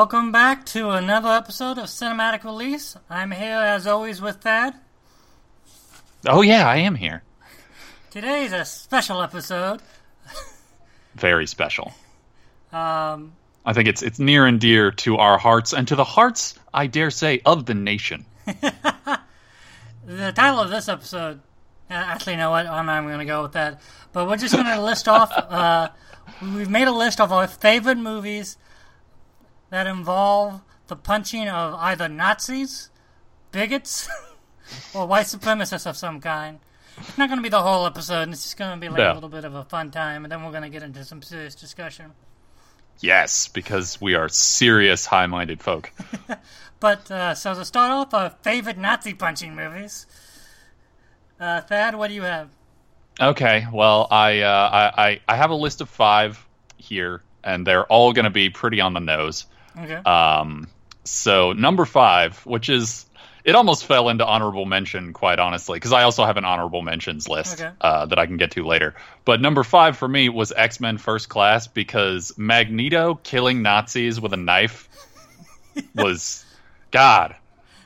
Welcome back to another episode of Cinematic Release. I'm here as always with Thad. Oh yeah, I am here. Today's a special episode. Very special. Um, I think it's it's near and dear to our hearts and to the hearts, I dare say, of the nation. the title of this episode, uh, actually, you know what? I'm not going to go with that. But we're just going to list off. Uh, we've made a list of our favorite movies that involve the punching of either Nazis, bigots, or white supremacists of some kind. It's not going to be the whole episode. It's just going to be like a little bit of a fun time, and then we're going to get into some serious discussion. Yes, because we are serious, high-minded folk. But uh, so to start off, our favorite Nazi punching movies. Uh, Thad, what do you have? Okay, well, I, uh, I I I have a list of five here, and they're all going to be pretty on the nose. Okay. Um, so number five, which is it almost fell into honorable mention, quite honestly, because I also have an honorable mentions list Okay. uh, that I can get to later. But number five for me was X Men First Class because Magneto killing Nazis with a knife was God.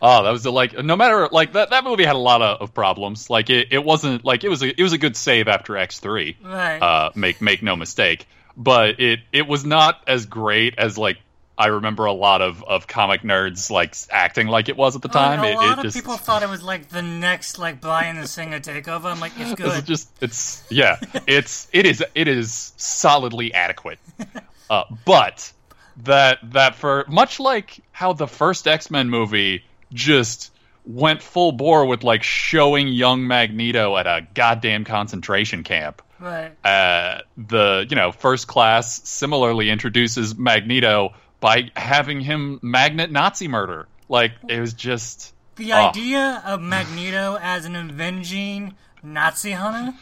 Oh, that was the, like no matter like that that movie had a lot of, of problems. Like it, it wasn't like it was a it was a good save after X three right. uh, make make no mistake. But it it was not as great as like I remember a lot of, of comic nerds like acting like it was at the time. a it, lot it of just people thought it was like the next like Brian the Singer takeover. I'm like, it's good. it's just it's yeah it's it is it is solidly adequate. Uh, but that that for much like how the first X Men movie just went full bore with like showing young Magneto at a goddamn concentration camp. Right. uh, the you know first class similarly introduces Magneto by having him magnet Nazi murder. Like it was just The Oh. idea of Magneto as an avenging Nazi hunter,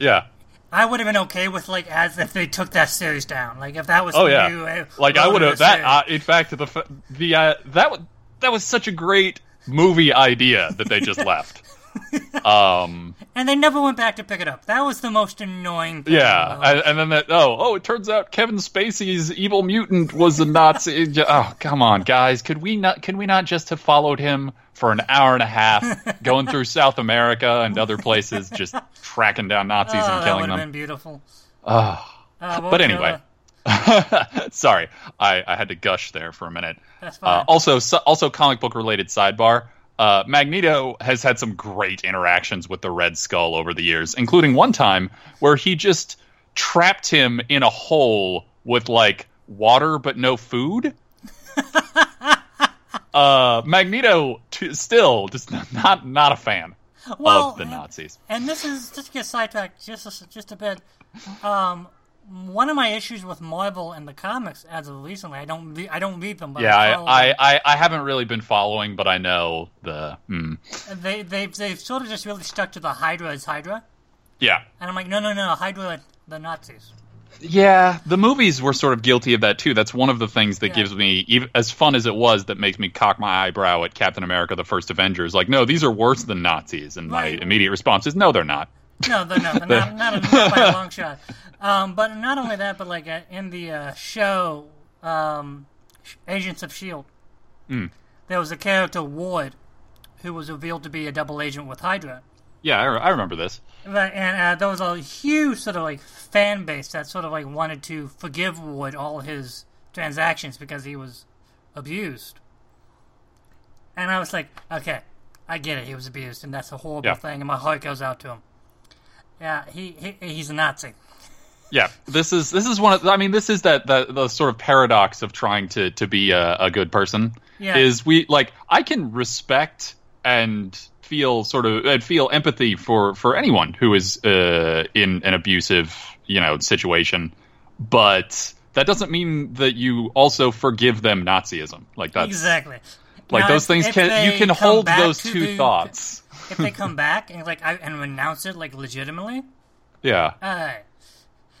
yeah. I would have been okay with like as if they took that series down. Like if that was Oh yeah. new, uh, Like I would have that. Uh, in fact, the the uh, that that was such a great movie idea that they just left. Um. and they never went back to pick it up. That was the most annoying. thing Yeah, and, then that. Oh, oh! It turns out Kevin Spacey's evil mutant was a Nazi. oh, come on, guys! Could we not? Can we not just have followed him for an hour and a half, going through South America and other places, just tracking down Nazis oh, and killing would have them? been beautiful. Oh. Uh, But anyway. Sorry, I, I had to gush there for a minute. That's fine. Uh, also, so, also comic book related sidebar. Uh, Magneto has had some great interactions with the Red Skull over the years, including one time where he just trapped him in a hole with like water but no food. uh, Magneto t- still just not not a fan well, of the Nazis. and this is just to get sidetracked just a, just a bit. Um, one of my issues with Marvel and the comics as of recently, I don't I don't read them, but Yeah, I I. I, I, haven't really been following, but I know the. Hmm. they they've they've sort of just really stuck to the Hydra as Hydra, Yeah, and I'm like, no, no, no, Hydra, the Nazis. Yeah, the movies were sort of guilty of that too. That's one of the things that Yeah. gives me, even, as fun as it was, that makes me cock my eyebrow at Captain America: The First Avengers. Like, no, these are worse than Nazis, and my immediate response is, no, they're not. No, they're not. They're not, not, not by a long shot. Um, but not only that, but like uh, in the uh, show um, Agents of Shield, Hmm. there was a character Ward who was revealed to be a double agent with Hydra. Yeah, I, I remember this. Right, and uh, there was a huge sort of like fan base that sort of like wanted to forgive Ward all his transactions because he was abused. And I was like, okay, I get it. He was abused, and that's a horrible Yeah. thing, and my heart goes out to him. Yeah, he, he he's a Nazi. Yeah, this is this is one of. I mean, this is that the, the sort of paradox of trying to to be a, a good person. Yeah. Is we like I can respect and feel sort of and feel empathy for for anyone who is uh, in an abusive you know situation, but that doesn't mean that you also forgive them Nazism. Like that's Exactly. like Now, those if- things if can you can hold those two the- thoughts. If they come back and like I, and renounce it like legitimately, Yeah. uh,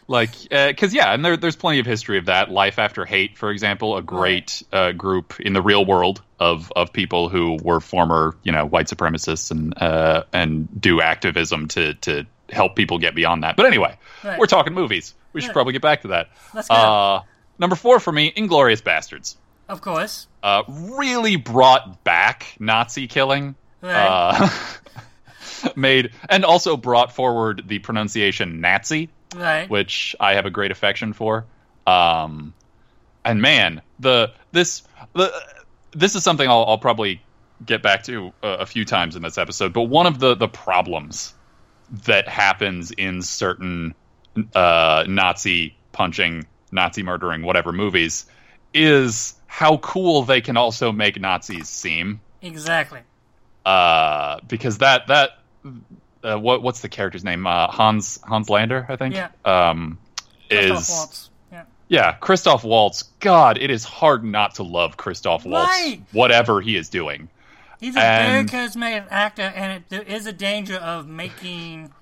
like because yeah and there, there's plenty of history of that life after hate for example a great uh, group in the real world of of people who were former you know white supremacists and uh, and do activism to to help people get beyond that but anyway Right. we're talking movies we should Right. probably get back to that Let's go. uh number four for me Inglourious Basterds Of course. uh, really brought back Nazi killing. Right. Uh, made and also brought forward the pronunciation Nazi, right. which I have a great affection for. Um, and man, the this the this is something I'll, I'll probably get back to a, a few times in this episode. But one of the the problems that happens in certain uh, Nazi punching, Nazi murdering, whatever movies is how cool they can also make Nazis seem. Exactly. Uh, because that that uh, what what's the character's name? Uh, Hans Hans Landa, I think. Yeah. Um, Christoph is Waltz. Yeah. yeah, Christoph Waltz. God, it is hard not to love Christoph Waltz, Right. whatever he is doing. He's a And- very charismatic actor, and it, there is a danger of making.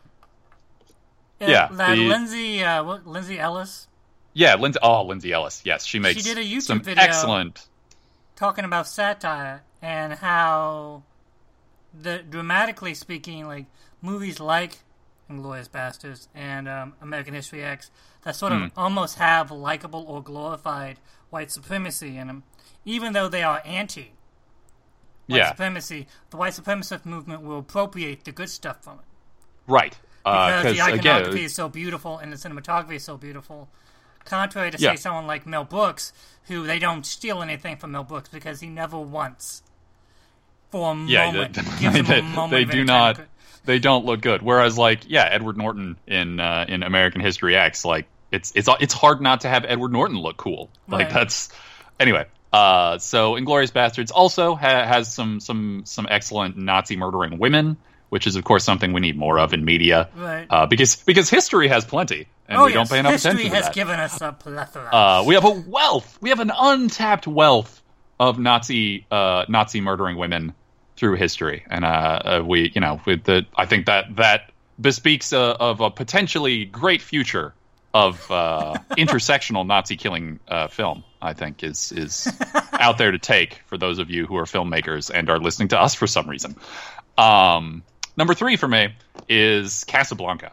uh, Yeah, that the- Lindsay, uh, what, Lindsay Ellis Yeah, Lindsay. Oh, Lindsay Ellis. Yes, she makes She did a YouTube some video. excellent. talking about satire and how, the dramatically speaking, like movies like *Inglourious Basterds* and um, *American History X* that sort of almost have likable or glorified white supremacy in them, even though they are anti. White Yeah, supremacy, the white supremacist movement will appropriate the good stuff from it. right. because Because the uh, iconography again, is so beautiful and the cinematography is so beautiful. Contrary to Yeah. say someone like Mel Brooks, who they don't steal anything from Mel Brooks because he never once, for a yeah, moment, they, gives him a moment. they of do not. of- They don't look good. Whereas, like, yeah, Edward Norton in uh, in American History X, like, it's it's it's hard not to have Edward Norton look cool. Like Right. that's anyway. Uh, so Inglourious Basterds also ha- has some some some excellent Nazi murdering women, which is of course something we need more of in media. Right. Uh, because because history has plenty, and oh we yes, don't pay enough history attention to has that. given us a plethora. Uh, we have a wealth. We have an untapped wealth of Nazi uh, Nazi murdering women through history, and uh, uh, we, you know, with the, I think that that bespeaks uh, of a potentially great future of uh, intersectional Nazi killing uh, film. I think is is out there to take for those of you who are filmmakers and are listening to us for some reason. Um, number three for me is Casablanca.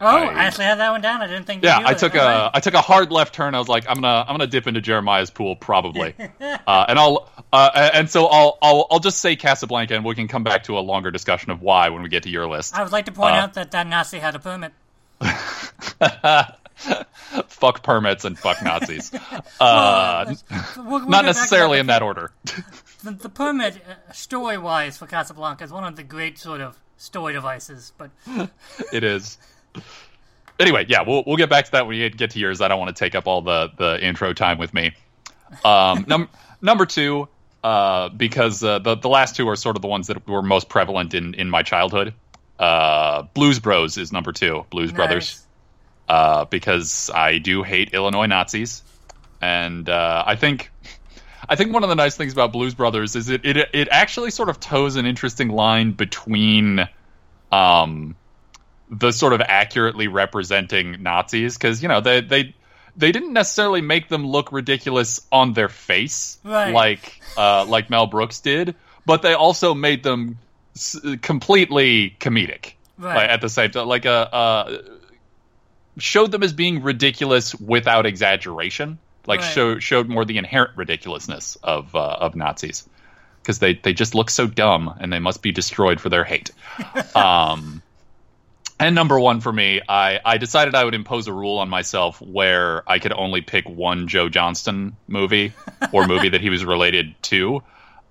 Oh, I- I actually had that one down. I didn't think. Yeah, I took All a right. I took a hard left turn. I was like, I'm gonna I'm gonna dip into Jeremiah's pool probably, uh, and I'll uh, and so I'll, I'll I'll just say Casablanca, and we can come back to a longer discussion of why when we get to your list. I would like to point uh, out that that Nazi had a permit. fuck permits and fuck Nazis. Well, Uh, we'll- we'll not necessarily in that order. The, the permit, uh, story-wise, for Casablanca is one of the great sort of story devices. But it is. Anyway, yeah, we'll we'll get back to that when we get to yours. I don't want to take up all the the intro time with me. Um, num- number two, uh, because uh, the the last two are sort of the ones that were most prevalent in in my childhood. Uh, Blues Bros is number two. Blues Brothers, uh, because I do hate Illinois Nazis, and uh, I think. I think one of the nice things about Blues Brothers is it, it it actually sort of toes an interesting line between um, the sort of accurately representing Nazis because you know they they they didn't necessarily make them look ridiculous on their face Right. like uh, like Mel Brooks did, but they also made them s- completely comedic Right. like, at the same time, like a uh, showed them as being ridiculous without exaggeration, like Right. show, showed more the inherent ridiculousness of uh, of Nazis because they they just look so dumb and they must be destroyed for their hate. um, and number one for me, I, I decided I would impose a rule on myself where I could only pick one Joe Johnston movie or movie that he was related to.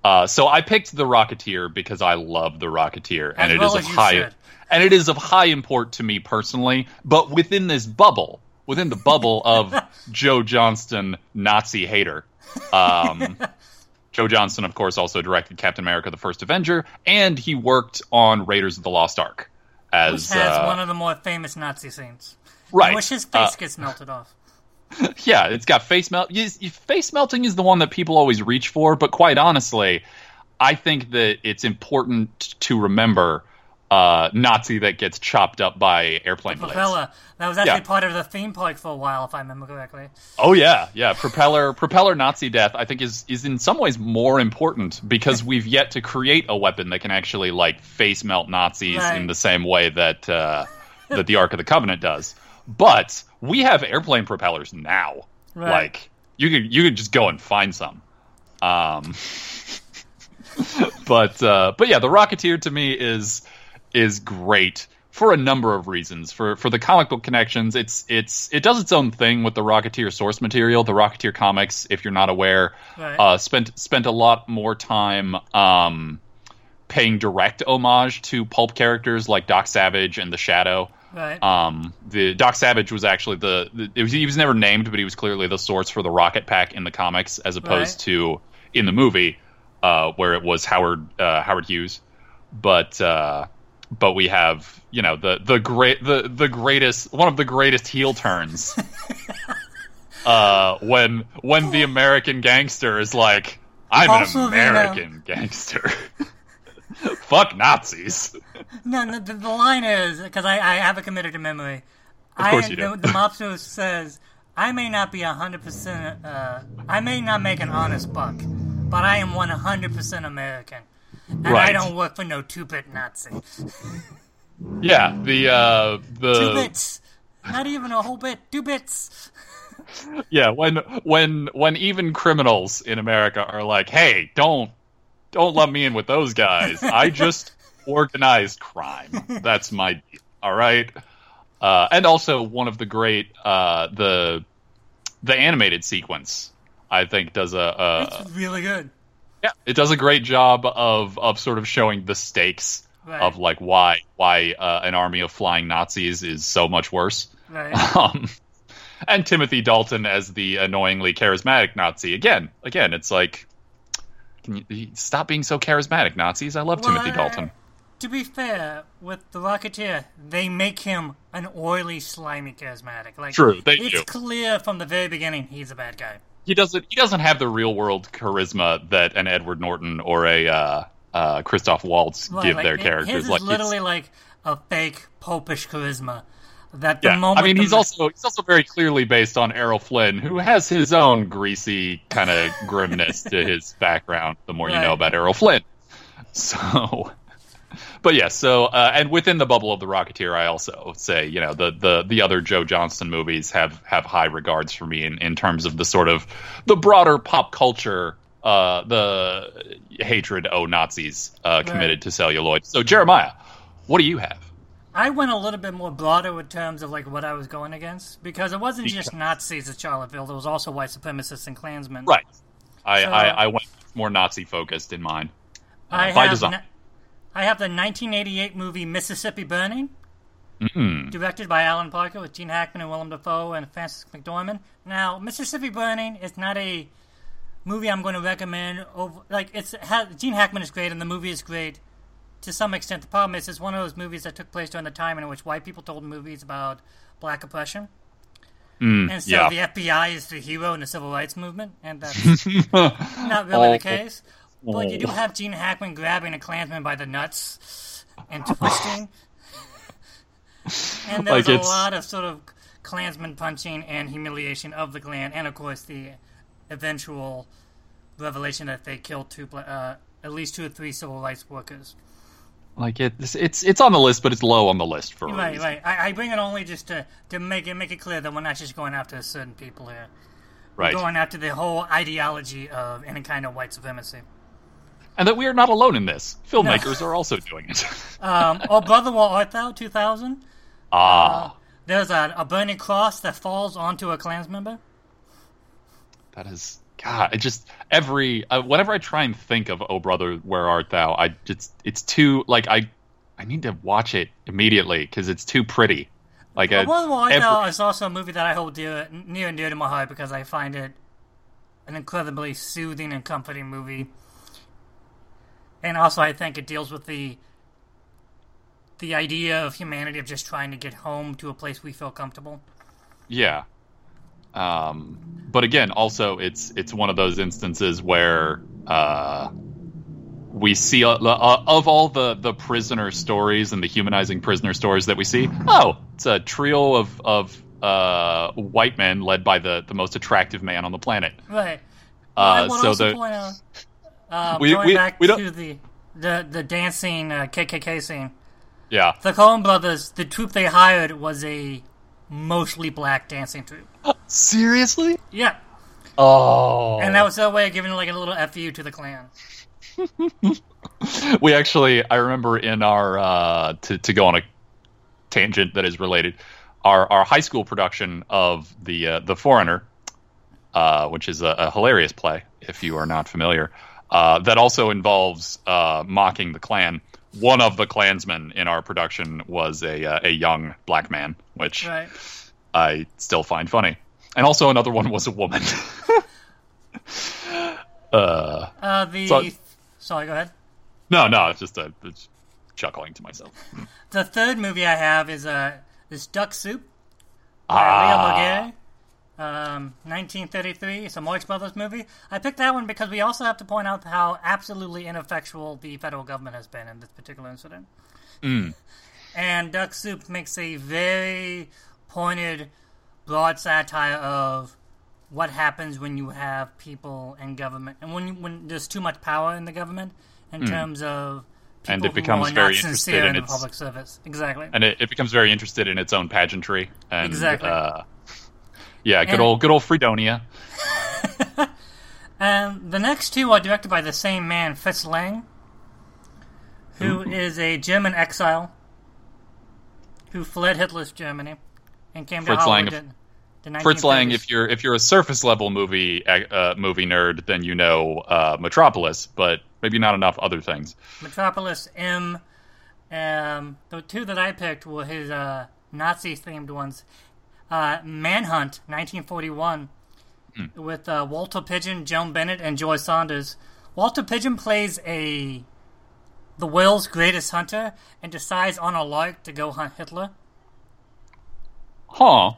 Uh, so I picked The Rocketeer because I love The Rocketeer, and As it well is of high and it is of high import to me personally. But within this bubble, within the bubble of Joe Johnston, Nazi hater. Um, Joe Johnston, of course, also directed Captain America: The First Avenger, and he worked on Raiders of the Lost Ark as which has uh, one of the more famous Nazi scenes. right. In which his face Uh, gets melted off. yeah, it's got face melt. Face melting is the one that people always reach for, but quite honestly, I think that it's important to remember uh, Nazi that gets chopped up by airplane blades. Propeller. That was actually Yeah. part of the theme park for a while, if I remember correctly. Oh yeah, yeah. Propeller, propeller Nazi death. I think is is in some ways more important because we've yet to create a weapon that can actually like face melt Nazis Right. in the same way that uh, that the Ark of the Covenant does. But we have airplane propellers now. Right. Like you could you could just go and find some. Um, but uh, but yeah, the Rocketeer to me is is great for a number of reasons. For for the comic book connections, it's it's it does its own thing with the Rocketeer source material. The Rocketeer comics, if you're not aware, Right. uh, spent spent a lot more time um, paying direct homage to pulp characters like Doc Savage and the Shadow. Right. Um, the Doc Savage was actually the, the it was, he was never named, but he was clearly the source for the Rocket Pack in the comics, as opposed Right. to in the movie, uh, where it was Howard uh, Howard Hughes. But uh, but we have you know the the great the the greatest one of the greatest heel turns. uh, when when the American gangster is like, I'm Also, an you know- American gangster. Fuck Nazis. No, no the, the line is because I, I have it committed to memory. Of course I, you do. The, the mobster says, "I may not be hundred percent. Uh, I may not make an honest buck, but I am one hundred percent American, and I don't work for no two-bit Nazi. Yeah, the uh, the Two bits, not even a whole bit. Two bits. Yeah, when when when even criminals in America are like, "Hey, don't don't let me in with those guys. I just organized crime. That's my deal." All right. Uh, and also one of the great uh, the the animated sequence I think does a, a It's really good. Yeah it does a great job of of sort of showing the stakes Right. of like why why uh, an army of flying Nazis is so much worse. Right. Um, and Timothy Dalton as the annoyingly charismatic Nazi. Again, again, it's like, can you, stop being so charismatic, Nazis? I love Timothy Dalton. To be fair, with the Rocketeer, they make him an oily, slimy, charismatic. Like True, they it's do. clear from the very beginning he's a bad guy. He doesn't. He doesn't have the real world charisma that an Edward Norton or a uh, uh, Christoph Waltz Right, give like, their his characters. is like it's- literally like a fake popish charisma. That the yeah, moment I mean, he's also he's also very clearly based on Errol Flynn, who has his own greasy kind of grimness to his background. The more you know about Errol Flynn, so. But yeah, so uh, and within the bubble of the Rocketeer, I also say you know the the the other Joe Johnston movies have have high regards for me in in terms of the sort of the broader pop culture. Uh, the hatred oh Nazis uh, committed to celluloid. So Jeremiah, what do you have? I went a little bit more broader in terms of like what I was going against because it wasn't just Nazis at Charlottesville. There was also white supremacists and Klansmen. Right. I, So- I, I went more Nazi focused in mine. I Uh, by have design. n- I have the 1988 movie Mississippi Burning, Mm. directed by Alan Parker with Gene Hackman and Willem Dafoe and Frances McDormand. Now, Mississippi Burning is not a movie I'm going to recommend. Over like it's Gene Hackman is great and the movie is great to some extent. The problem is it's one of those movies that took place during the time in which white people told movies about black oppression. and so yeah. the FBI is the hero in the civil rights movement, and that's not really the case. But you do have Gene Hackman grabbing a Klansman by the nuts and twisting. and there's Like, a lot of sort of Klansman punching and humiliation of the Klan, and of course the eventual revelation that they killed two, uh, at least two or three civil rights workers. Like it, it's, it's it's on the list, but it's low on the list for a Right, reason. right. I, I bring it only just to, to make it make it clear that we're not just going after certain people here. Right. Going after the whole ideology of any kind of white supremacy. And that we are not alone in this. Filmmakers are also doing it. Um, oh, Brother Where Art Thou 2000. ah, There's a, a burning cross that falls onto a clans member. that is God. I just every uh, whenever I try and think of Oh Brother, Where Art Thou, I just it's too like I I need to watch it immediately because it's too pretty. Like I, Brother War Art every- Thou is also a movie that I hold dear, near and dear to my heart because I find it an incredibly soothing and comforting movie. And also, I think it deals with the the idea of humanity of just trying to get home to a place we feel comfortable. Yeah. Um, but again, also it's it's one of those instances where uh, we see uh, uh, of all the the prisoner stories and the humanizing prisoner stories that we see. Oh, it's a trio of of uh, white men led by the the most attractive man on the planet. Right. Uh, so the uh, We- going we- back we to the the the dancing uh, KKK scene, yeah the Coen brothers, the troupe they hired was a mostly black dancing troupe. seriously Yeah, Oh, And that was their way of giving like a little fu to the Klan. we actually I remember in our uh, to to go on a tangent that is related our our high school production of the uh, the Foreigner, uh, which is a, a hilarious play if you are not familiar. Uh, that also involves uh, mocking the Klan. One of the Klansmen in our production was a uh, a young black man, which Right. I still find funny. And also another one was a woman. uh, Uh, the So- sorry, go ahead. no, no, it's just a it's chuckling to myself. The third movie I have is uh this Duck Soup Ah. Leo um, 1933. It's a Marx Brothers movie. I picked that one because we also have to point out how absolutely ineffectual the federal government has been in this particular incident. And Duck Soup makes a very pointed, broad satire of what happens when you have people in government and when you, when there's too much power in the government in terms of And it becomes very interested in in, its- public service. Exactly. and it, it becomes very interested in its own pageantry. And, Exactly. Uh, yeah, good And- old good old Fredonia. And the next two are directed by the same man, Fritz Lang, who is a German exile who fled Hitler's Germany and came to Hollywood. Lang- in the Fritz Lang, if you're if you're a surface level movie uh, movie nerd, then you know uh, Metropolis, but maybe not enough other things. Metropolis M. Um, the two that I picked were his uh, Nazi themed ones. Uh, Manhunt, 1941, with uh, Walter Pidgeon, Joan Bennett, and George Sanders. Walter Pidgeon plays a the world's greatest hunter and decides on a lark to go hunt Hitler, Huh.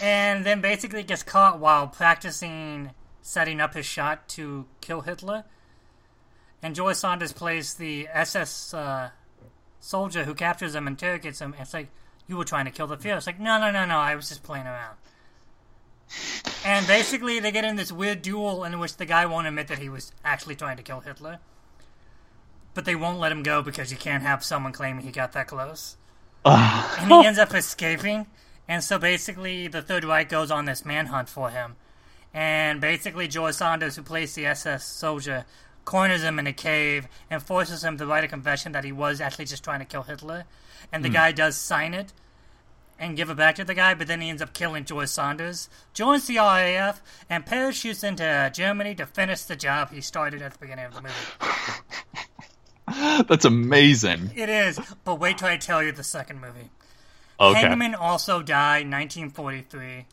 and then basically gets caught while practicing setting up his shot to kill Hitler. And George Sanders plays the SS uh, soldier who captures him, interrogates him. And it's like, you were trying to kill the Fuhrer. It's like, no, no, no, no, I was just playing around. and basically, they get in this weird duel in which the guy won't admit that he was actually trying to kill Hitler. But they won't let him go because you can't have someone claiming he got that close. Ah. and he ends up escaping. And so basically, the Third Reich goes on this manhunt for him. And basically, George Sanders, who plays the SS soldier, corners him in a cave and forces him to write a confession that he was actually just trying to kill Hitler. And the guy does sign it and give it back to the guy, but then he ends up killing George Sanders, joins the RAF, and parachutes into Germany to finish the job he started at the beginning of the movie. That's amazing. It is, but wait till I tell you the second movie. Okay. Hangman also died 1943.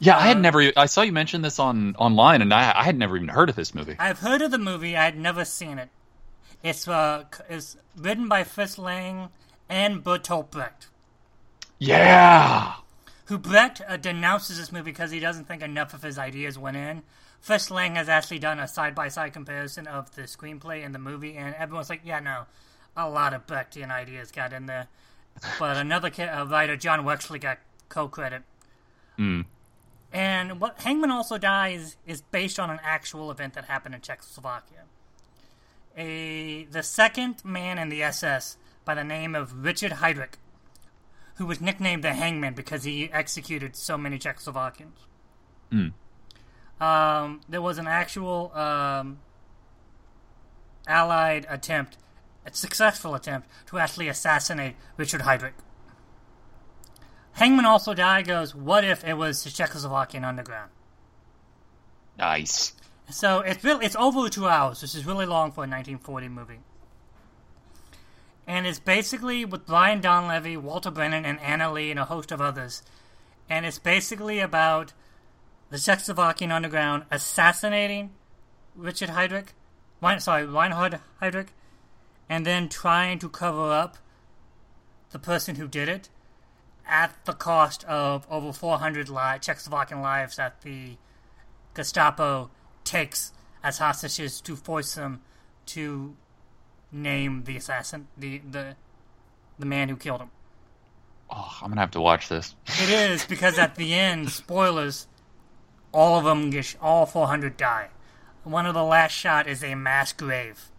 Yeah, I had never. I saw you mention this on online, and I, I had never even heard of this movie. I've heard of the movie. I had never seen it. It's uh, it's written by Fritz Lang and Bertolt Brecht. Yeah. Who Brecht uh, denounces this movie because he doesn't think enough of his ideas went in. Fritz Lang has actually done a side by side comparison of the screenplay and the movie, and everyone's like, "Yeah, no, a lot of Brechtian ideas got in there." But another uh, writer, John Wexley, got co-credit. And what Hangman also dies is based on an actual event that happened in Czechoslovakia. A the second man in the SS by the name of Richard Heydrich, who was nicknamed the Hangman because he executed so many Czechoslovakians. Um, there was an actual um, Allied attempt, a successful attempt, to actually assassinate Richard Heydrich. Hangman also died. Goes, what if it was the Czechoslovakian underground? Nice. So it's really it's over two hours, which is really long for a 1940 movie. And it's basically with Brian Donlevy, Walter Brennan, and Anna Lee, and a host of others. And it's basically about the Czechoslovakian underground assassinating Richard Heydrich, Wein, sorry, Reinhard Heydrich, and then trying to cover up the person who did it at the cost of over 400 li- Czechoslovakian lives that the Gestapo takes as hostages to force them to name the assassin, the the the man who killed him. Oh, I'm gonna have to watch this. It is because at the end, spoilers, all of them, get, all 400 die. One of the last shot is a mass grave,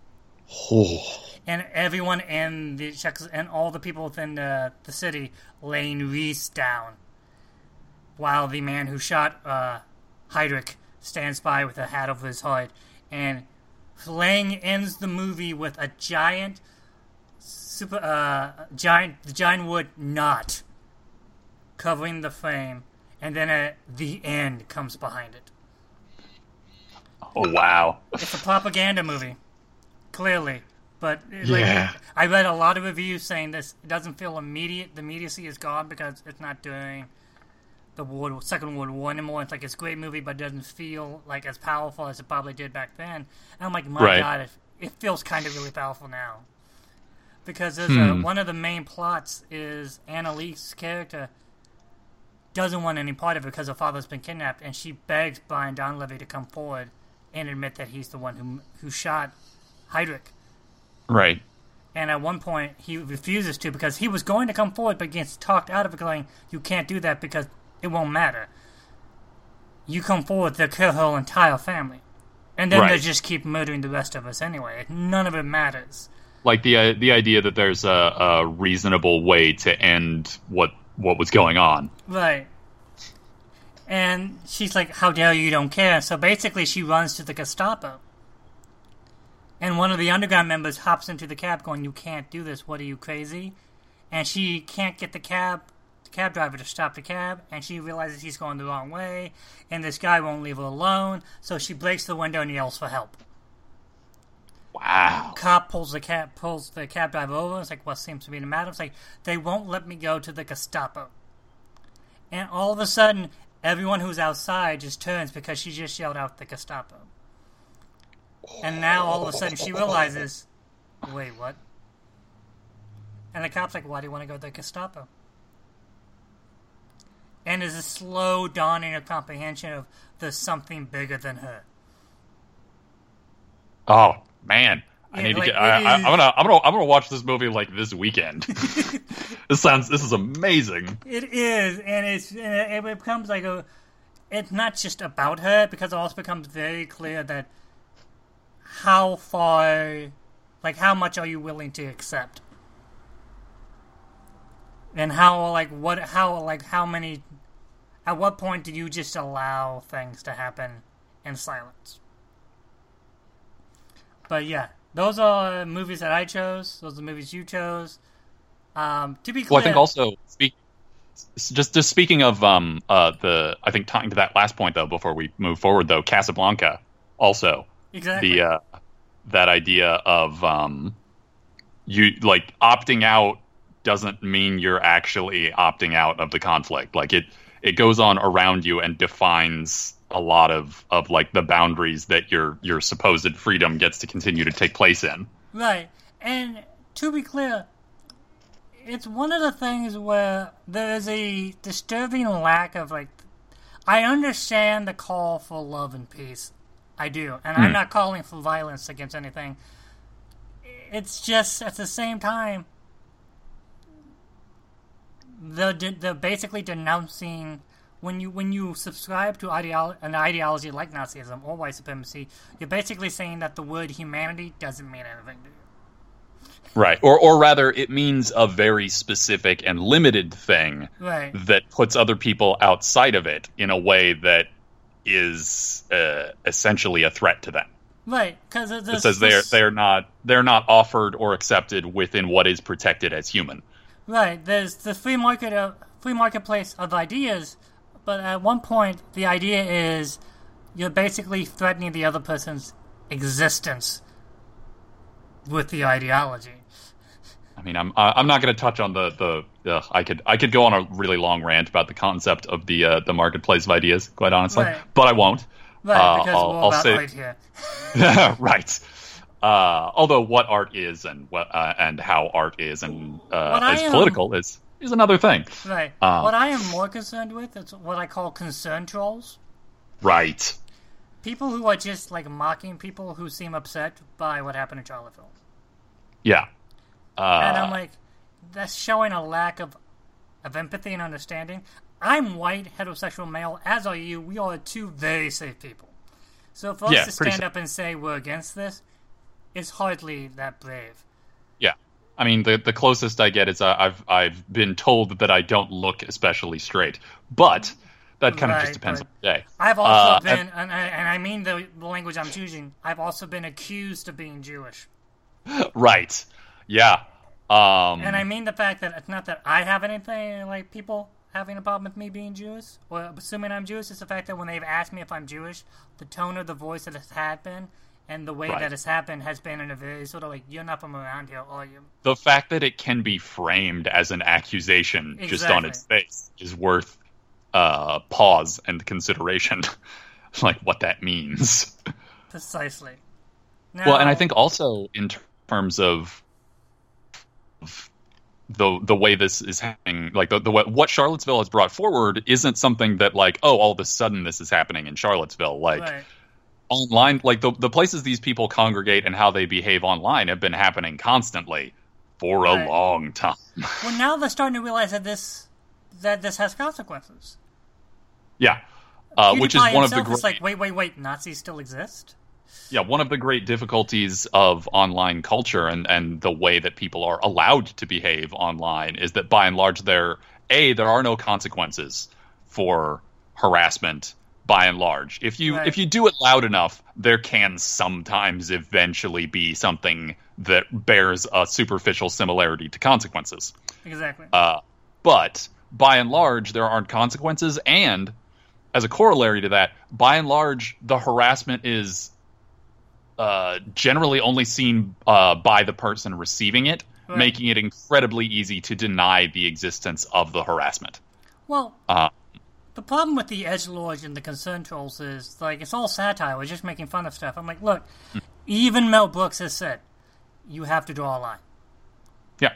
Oh. and everyone in the and all the people within the the city laying wreaths down, while the man who shot uh, Heydrich stands by with a hat over his head, and Lang ends the movie with a giant, super, uh, giant, the giant wood knot covering the frame, and then at the end comes behind it. Oh wow! It's a propaganda movie, clearly. But Yeah. I read a lot of reviews saying this doesn't feel immediate. The immediacy is gone because it's not doing the World Second World War anymore. It's like it's a great movie, but it doesn't feel like as powerful as it probably did back then. And I'm like, my Right. God, it, it feels kind of really powerful now. Because there's Hmm. a, one of the main plots is Anna Lee's character doesn't want any part of it because her father's been kidnapped, and she begs Brian Donlevy to come forward and admit that he's the one who who shot Heydrich. Right. And at one point, he refuses to because he was going to come forward, but gets talked out of it, going, "You can't do that because it won't matter. You come forward, they'll kill her entire family, and then they Right. just keep murdering the rest of us anyway. None of it matters." Like the uh, the idea that there's a, a reasonable way to end what what was going on. Right. And she's like, How dare you, you don't care. So basically, she runs to the Gestapo. And one of the underground members hops into the cab going, You can't do this. What are you, crazy? And she can't get the cab. The cab driver to stop the cab, and she realizes he's going the wrong way, and this guy won't leave her alone, so she breaks the window and yells for help. Wow. Cop pulls the cab pulls the cab driver over. It's like, what seems to be the matter? It's like they won't let me go to the Gestapo. And all of a sudden, everyone who's outside just turns because she just yelled out the Gestapo. And now all of a sudden she realizes, wait, what? And the cop's like, why do you want to go to the Gestapo? And is a slow dawning of comprehension of the something bigger than her. Oh man. I Yeah, need to get. I, I, I'm gonna. I'm gonna. I'm gonna watch this movie like this weekend. this sounds. This is amazing. It is, and it's and it becomes like a. It's not just about her because it also becomes very clear that how far, like how much are you willing to accept, and how like what how like how many, at what point do you just allow things to happen in silence? But yeah, those are movies that I chose. Those are the movies you chose. Um, to be clear, Well, I think also speak. Just just speaking of um uh the I think tying to that last point though before we move forward though Casablanca also exactly. the uh, that idea of um you like opting out doesn't mean you're actually opting out of the conflict like it it goes on around you and defines a lot of of like the boundaries that your your supposed freedom gets to continue to take place in Right. And to be clear, it's one of the things where there is a disturbing lack of like I understand the call for love and peace. I do. And I'm hmm. not calling for violence against anything. It's just at the same time the the basically denouncing when you when you subscribe to ideolo- an ideology like Nazism or white supremacy, you're basically saying that the word humanity doesn't mean anything to you. right or or rather it means a very specific and limited thing Right. that puts other people outside of it in a way that is uh, essentially a threat to them Right. Because it it says they're they're not they're not offered or accepted within what is protected as human. Right. There's the free market of free marketplace of ideas, but at one point the idea is you're basically threatening the other person's existence with the ideology. I mean, I'm I'm not going to touch on the the uh, I could I could go on a really long rant about the concept of the uh, the marketplace of ideas, quite honestly, Right. but I won't. Right. Uh, because I'll- we're I'll say- right here. right. Uh, although what art is and what uh, and how art is and uh, is am- political is is another thing. Right. Um, what I am more concerned with is what I call concern trolls. Right. People who are just like mocking people who seem upset by what happened in Charlottesville. Yeah. Uh, And I'm like, that's showing a lack of of empathy and understanding. I'm white, heterosexual male, as are you. We are two very safe people. So for us Yeah, to stand safe. up and say we're against this is hardly that brave. Yeah. I mean, the the closest I get is uh, I've I've been told that I don't look especially straight, but that kind of just depends right. on the day. I've also Uh, been, and I, and I mean the, the language I'm choosing. I've also been accused of being Jewish, Right. Yeah. Um, and I mean the fact that it's not that I have anything like people having a problem with me being Jewish or assuming I'm Jewish. It's the fact that when they've asked me if I'm Jewish, the tone of the voice that it's happened and the way Right. that it's happened has been in a very sort of like you're not from around here, are you? the fact that it can be framed as an accusation just on its face is worth uh, pause and consideration, like what that means. Precisely. Well, and I think also in terms of of the the way this is happening, like the, the way- what Charlottesville has brought forward isn't something that like oh all of a sudden this is happening in Charlottesville. Like Right. Online, like the the places these people congregate and how they behave online have been happening constantly for Right. a long time. Well, now they're starting to realize that this that this has consequences. yeah. Uh, which is one of the great, like, wait, wait, wait, Nazis still exist? yeah one of the great difficulties of online culture and and the way that people are allowed to behave online is that by and large there a there are no consequences for harassment by and large if you Right. if you do it loud enough there can sometimes eventually be something that bears a superficial similarity to consequences Exactly. uh, but by and large, there aren't consequences. And as a corollary to that, by and large, the harassment is uh, generally only seen uh, by the person receiving it, Right. making it incredibly easy to deny the existence of the harassment. well, Uh, the problem with the edge lords and the concern trolls is like it's all satire. We're just making fun of stuff. I'm like, look, even Mel Brooks has said you have to draw a line. yeah.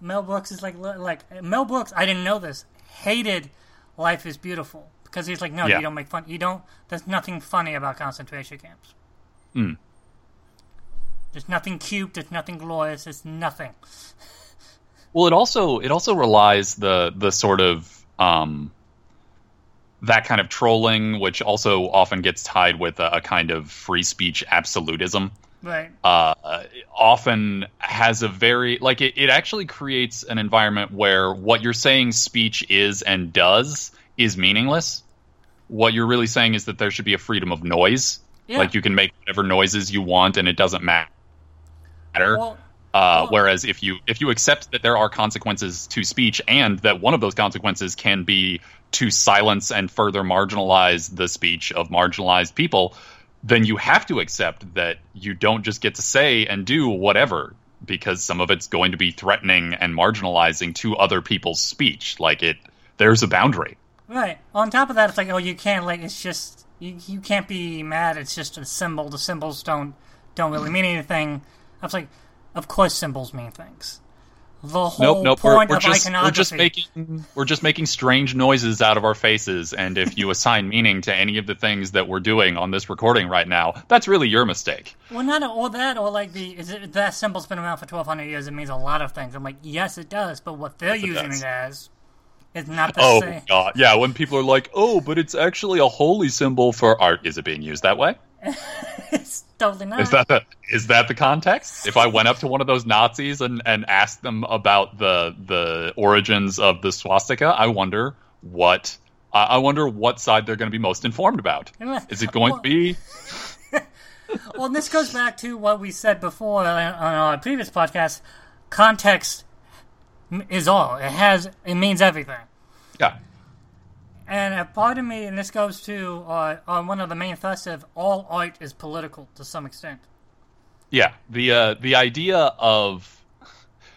Mel Brooks is like like Mel Brooks. I didn't know this. Hated Life is Beautiful because he's like, no, Yeah. you don't make fun. You don't. There's nothing funny about concentration camps. Mm. There's nothing cute. There's nothing glorious. It's nothing. Well, it also it also relies the the sort of um, that kind of trolling, which also often gets tied with a, a kind of free speech absolutism. Right. uh, often has a very like it, it actually creates an environment where what you're saying speech is and does is meaningless. What you're really saying is that there should be a freedom of noise. Yeah. Like you can make whatever noises you want and it doesn't matter. Well, uh, well- whereas if you if you accept that there are consequences to speech and that one of those consequences can be to silence and further marginalize the speech of marginalized people, then you have to accept that you don't just get to say and do whatever because some of it's going to be threatening and marginalizing to other people's speech. Like it, there's a boundary. Right. On top of that, it's like, oh, you can't like. It's just you. You can't be mad. It's just a symbol. The symbols don't don't really mean anything. I was like, of course, symbols mean things. The whole Nope, nope. We're, point we're of just iconography. we're just making we're just making strange noises out of our faces, and if you assign meaning to any of the things that we're doing on this recording right now, that's really your mistake. well, not all that, or like the is it, that symbol's been around for twelve hundred years. It means a lot of things. I'm like, yes, it does, but what they're it using does. it as is not the same. Oh same. god, yeah. When people are like, "Oh, but it's actually a holy symbol for art," is it being used that way? It's totally not. Is that the is that the context? If I went up to one of those Nazis and, and asked them about the the origins of the swastika, I wonder what I I wonder what side they're going to be most informed about. Is it going to be? Well, this goes back to what we said before on on our previous podcast. Context is all. It has. It means everything. Yeah, And a part of me, and this goes to uh, on one of the main thrusts of all art is political to some extent. yeah. The uh, the idea of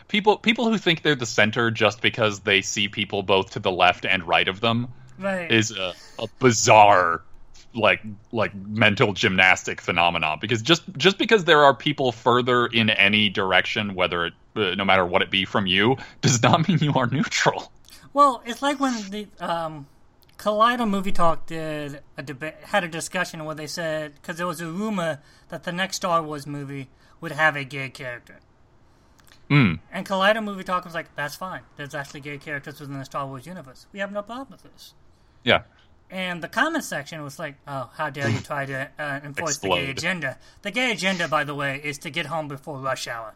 people people who think they're the center just because they see people both to the left and right of them Right. is a, a bizarre like like mental gymnastic phenomenon because just just because there are people further in any direction whether it uh, no matter what it be from you does not mean you are neutral well, it's like when the um, Collider Movie Talk did a debate, had a discussion where they said because there was a rumor that the next Star Wars movie would have a gay character. Hmm. And Collider Movie Talk was like, "That's fine. There's actually gay characters within the Star Wars universe. We have no problem with this." yeah And the comment section was like, "Oh, how dare you try to uh, enforce the gay agenda? The gay agenda, by the way, is to get home before rush hour.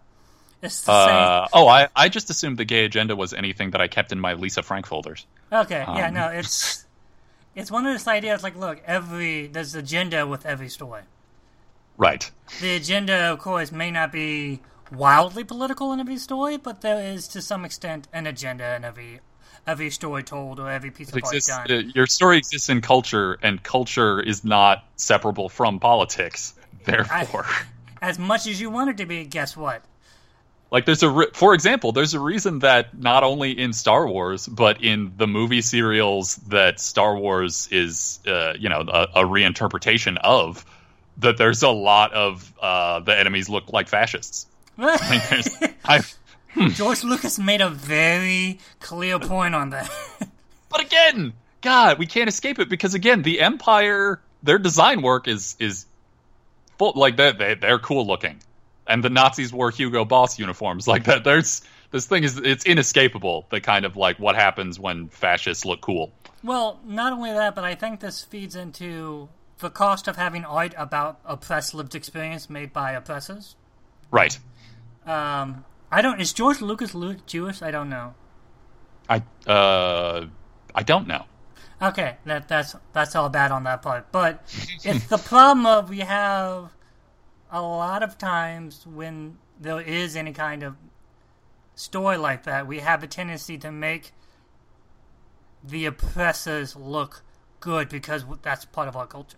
It's the uh, oh I, I just assumed the gay agenda was anything that i kept in my lisa frank folders. Okay, yeah, um, no, it's it's one of those ideas like, look, every there's agenda with every story. Right. The agenda, of course, may not be wildly political in every story, but there is to some extent an agenda in every every story told or every piece of art done. uh, your story exists in culture, and culture is not separable from politics. Therefore, As much as you want it to be, guess what? Like there's a re- for example, there's a reason that not only in Star Wars, but in the movie serials that Star Wars is, uh, you know, a, a reinterpretation of, that there's a lot of uh, the enemies look like fascists. I mean, I, George Lucas made a very clear point on that. But again, God, we can't escape it because again, the Empire, their design work is is full like they they they're cool looking, and the Nazis wore Hugo Boss uniforms like that. There's this thing is it's inescapable. The kind of like what happens when fascists look cool. well, not only that, but I think this feeds into the cost of having art about oppressed lived experience made by oppressors. Right. Um, I don't. Is George Lucas Jewish? I don't know. I uh I don't know. Okay, that that's that's all bad on that part. But it's the problem of we have a lot of times when there is any kind of story like that, we have a tendency to make the oppressors look good because that's part of our culture.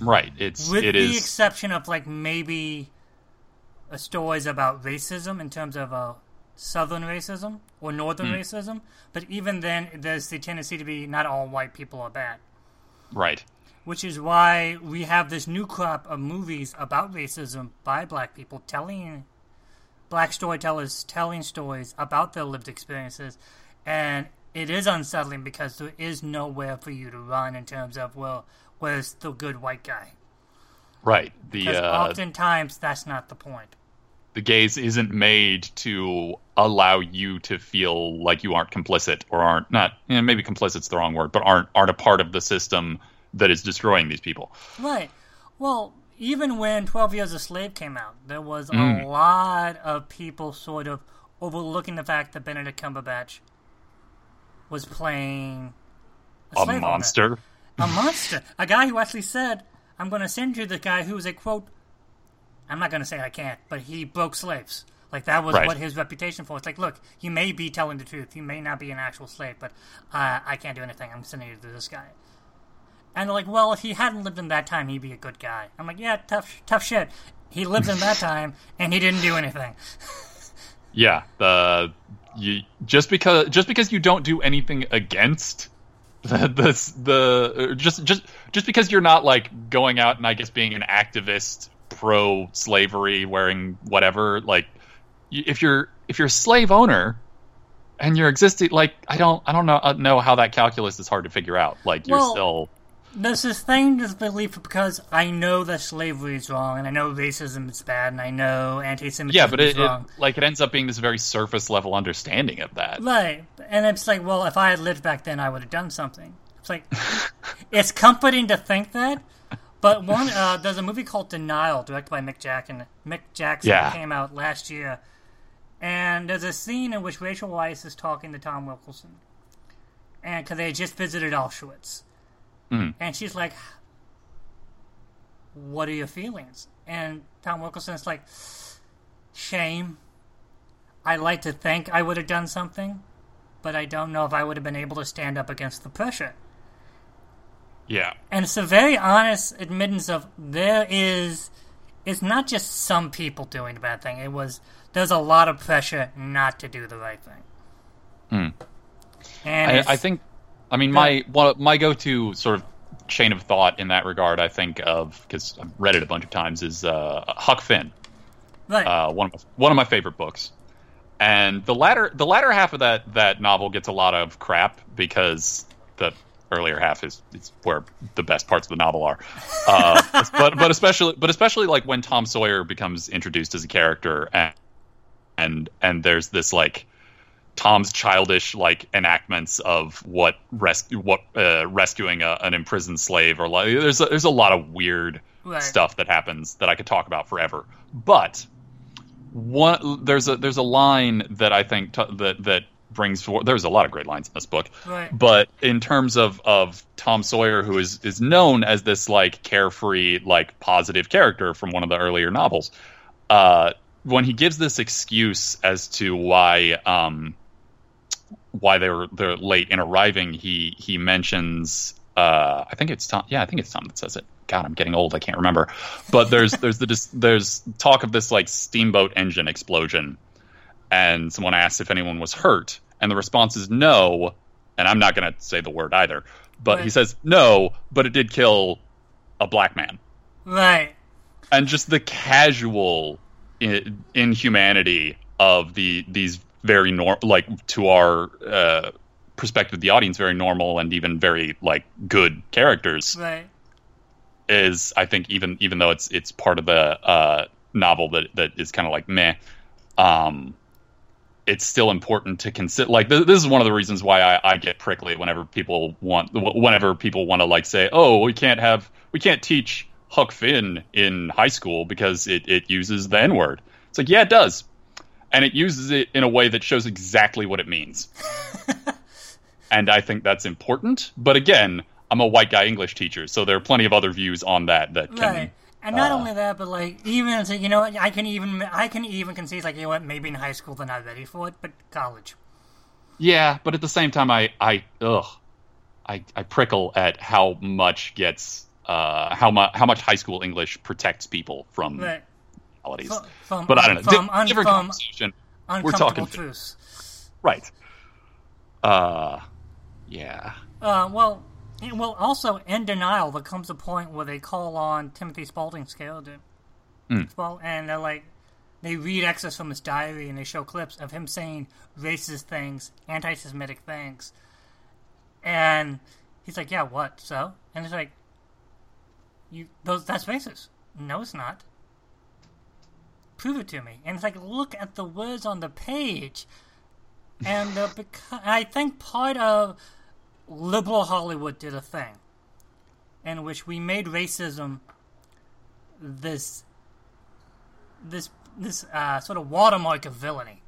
Right. It's With it the is exception of like maybe stories about racism in terms of uh, southern racism or northern racism, but even then, there's the tendency to be not all white people are bad. right. Which is why we have this new crop of movies about racism by black people telling black storytellers telling stories about their lived experiences, and it is unsettling because there is nowhere for you to run in terms of well, where's the good white guy? Right. The Because uh oftentimes that's not the point. the gaze isn't made to allow you to feel like you aren't complicit or aren't not you know, maybe complicit's the wrong word but aren't aren't a part of the system that is destroying these people Right. Well, even when 12 Years a Slave came out, there was a Mm. lot of people sort of overlooking the fact that Benedict Cumberbatch was playing a, a monster A monster. A guy who actually said, I'm going to send you the guy who was a quote, I'm not going to say I can't, but he broke slaves. Like, that was Right. what his reputation for. It's like, look, you may be telling the truth. you may not be an actual slave, but uh, I can't do anything. I'm sending you to this guy. And they're like, well, if he hadn't lived in that time, he'd be a good guy. I'm like, yeah, tough, tough shit. He lived in that time, and he didn't do anything. yeah the you just because just because you don't do anything against the the, the just just just because you're not like going out and I guess being an activist pro slavery wearing whatever like if you're if you're a slave owner and you're existing like I don't I don't know uh, know how that calculus is hard to figure out like you're Well, still There's this thing, this belief, because I know that slavery is wrong, and I know racism is bad, and I know anti-Semitism yeah but is it, it like it ends up being this very surface level understanding of that Right. And it's like, well, if I had lived back then, I would have done something. It's like, it's comforting to think that. But one, uh, there's a movie called Denial, directed by Mick Jackson. Mick Jackson Yeah. came out last year, and there's a scene in which Rachel Weisz is talking to Tom Wilkinson, and because they had just visited Auschwitz, Mm. and she's like, "What are your feelings?" And Tom Wilkinson's like, "Shame. I like to think I would have done something, but I don't know if I would have been able to stand up against the pressure." yeah And it's a very honest admittance of there is. It's not just some people doing the bad thing. It was there's a lot of pressure not to do the right thing. And Hmm. I, I think, I mean, my one, my go-to sort of chain of thought in that regard, I think of because I've read it a bunch of times, is uh, Huck Finn, right. uh, one of my, one of my favorite books. And the latter the latter half of that that novel gets a lot of crap because the earlier half is, is where the best parts of the novel are. Uh, but but especially but especially like when Tom Sawyer becomes introduced as a character and and and there's this like Tom's childish like enactments of what res- what uh, rescuing a, an imprisoned slave or like there's a, there's a lot of weird Right. stuff that happens that I could talk about forever. But one there's a there's a line that I think t- that that brings forward. There's a lot of great lines in this book, Right. but in terms of of Tom Sawyer, who is is known as this like carefree, like positive character from one of the earlier novels, uh, when he gives this excuse as to why um, why they were they're late in arriving, he he mentions uh, I think it's Tom. Yeah, I think it's Tom that says it. God, I'm getting old. I can't remember. But there's there's the there's talk of this like steamboat engine explosion, and someone asks if anyone was hurt, and the response is no. And I'm not going to say the word either, but he says no, but it did kill a black man, Right. and just the casual i- inhumanity of the these very nor like to our uh, perspective, the audience very normal and even very like good characters Right. is I think even even though it's it's part of the uh, novel that that is kind of like meh, um, it's still important to consider. Like th- this is one of the reasons why I, I get prickly whenever people want whenever people want to like say, oh, we can't have we can't teach Huck Finn in high school because it it uses the N word. It's like yeah, it does. And it uses it in a way that shows exactly what it means. and I think that's important. But again, I'm a white guy English teacher, so there are plenty of other views on that that can. Right. And not uh, only that, but like even so, you know, what, I can even I can even concede like you know what, maybe in high school they're not ready for it, but college. Yeah, but at the same time, I I ugh, I I prickle at how much gets uh how much how much high school English protects people from Right. Realities. From, from But I don't know. From, Di- un, different from conversation. We're talking truths. right. Uh, yeah. Uh, well, well, also in denial, there comes a point where they call on Timothy Spalding's character. Spal- and they're like, they read excerpts from his diary and they show clips of him saying racist things, anti-Semitic things, and he's like, "Yeah, what?" So, and it's like, "You those that's racist." No, it's not. Prove it to me. And it's like, look at the words on the page. And uh, because I think part of liberal Hollywood did a thing in which we made racism this this this uh, sort of watermark of villainy.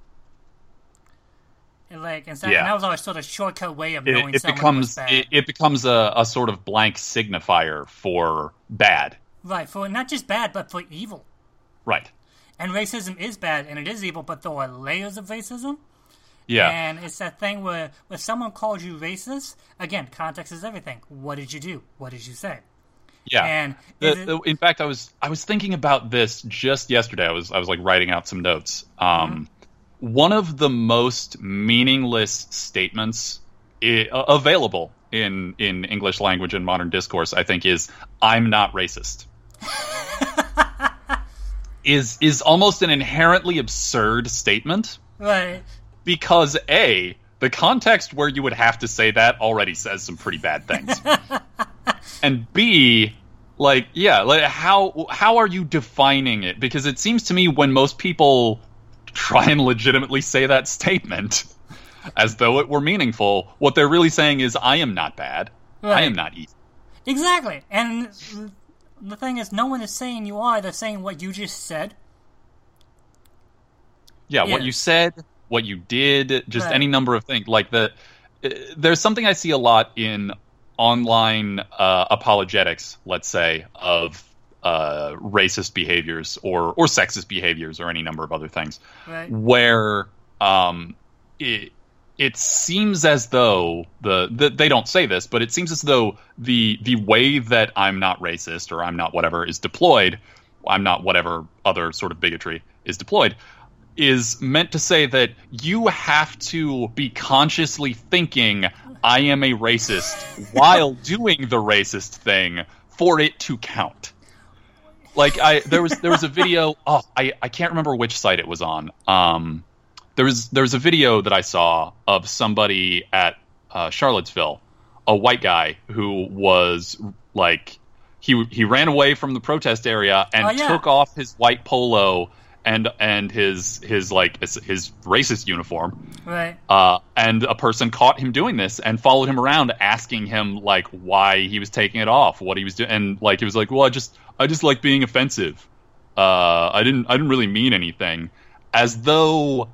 And like, and, so, Yeah. and that was our sort of shortcut way of It, knowing it someone becomes bad. it, it becomes a, a sort of blank signifier for bad. right, for not just bad, but for evil. Right. And racism is bad and it is evil, but there are layers of racism. Yeah. And it's that thing where if someone calls you racist, again, context is everything. What did you do? What did you say? Yeah. And The- it- the- in fact, I was I was thinking about this just yesterday. I was I was like writing out some notes. Um, One of the most meaningless statements i- available in in English language and modern discourse, I think, is "I'm not racist." is is almost an inherently absurd statement. Right. because a the context where you would have to say that already says some pretty bad things. And b like yeah like how how are you defining it? Because it seems to me when most people try and legitimately say that statement as though it were meaningful what they're really saying is i am not bad. I am not evil Exactly. And the thing is, no one is saying you are. They're saying what you just said. Yeah, what you said, what you did, just Right. any number of things. Like the, uh, there's something I see a lot in online uh, apologetics, let's say, of uh, racist behaviors or or sexist behaviors or any number of other things, Right. where um, it it seems as though the, the they don't say this, but it seems as though the the way that I'm not racist or I'm not whatever is deployed, I'm not whatever other sort of bigotry is deployed, is meant to say that you have to be consciously thinking I am a racist while doing the racist thing for it to count. Like I there was there was a video oh I, I can't remember which site it was on. Um there was there was a video that I saw of somebody at uh, Charlottesville, a white guy who was like he he ran away from the protest area and Oh, yeah. took off his white polo and and his his like his, his racist uniform Right. uh, and a person caught him doing this and followed him around asking him like why he was taking it off what he was doing and like he was like well i just i just like being offensive uh, i didn't i didn't really mean anything as though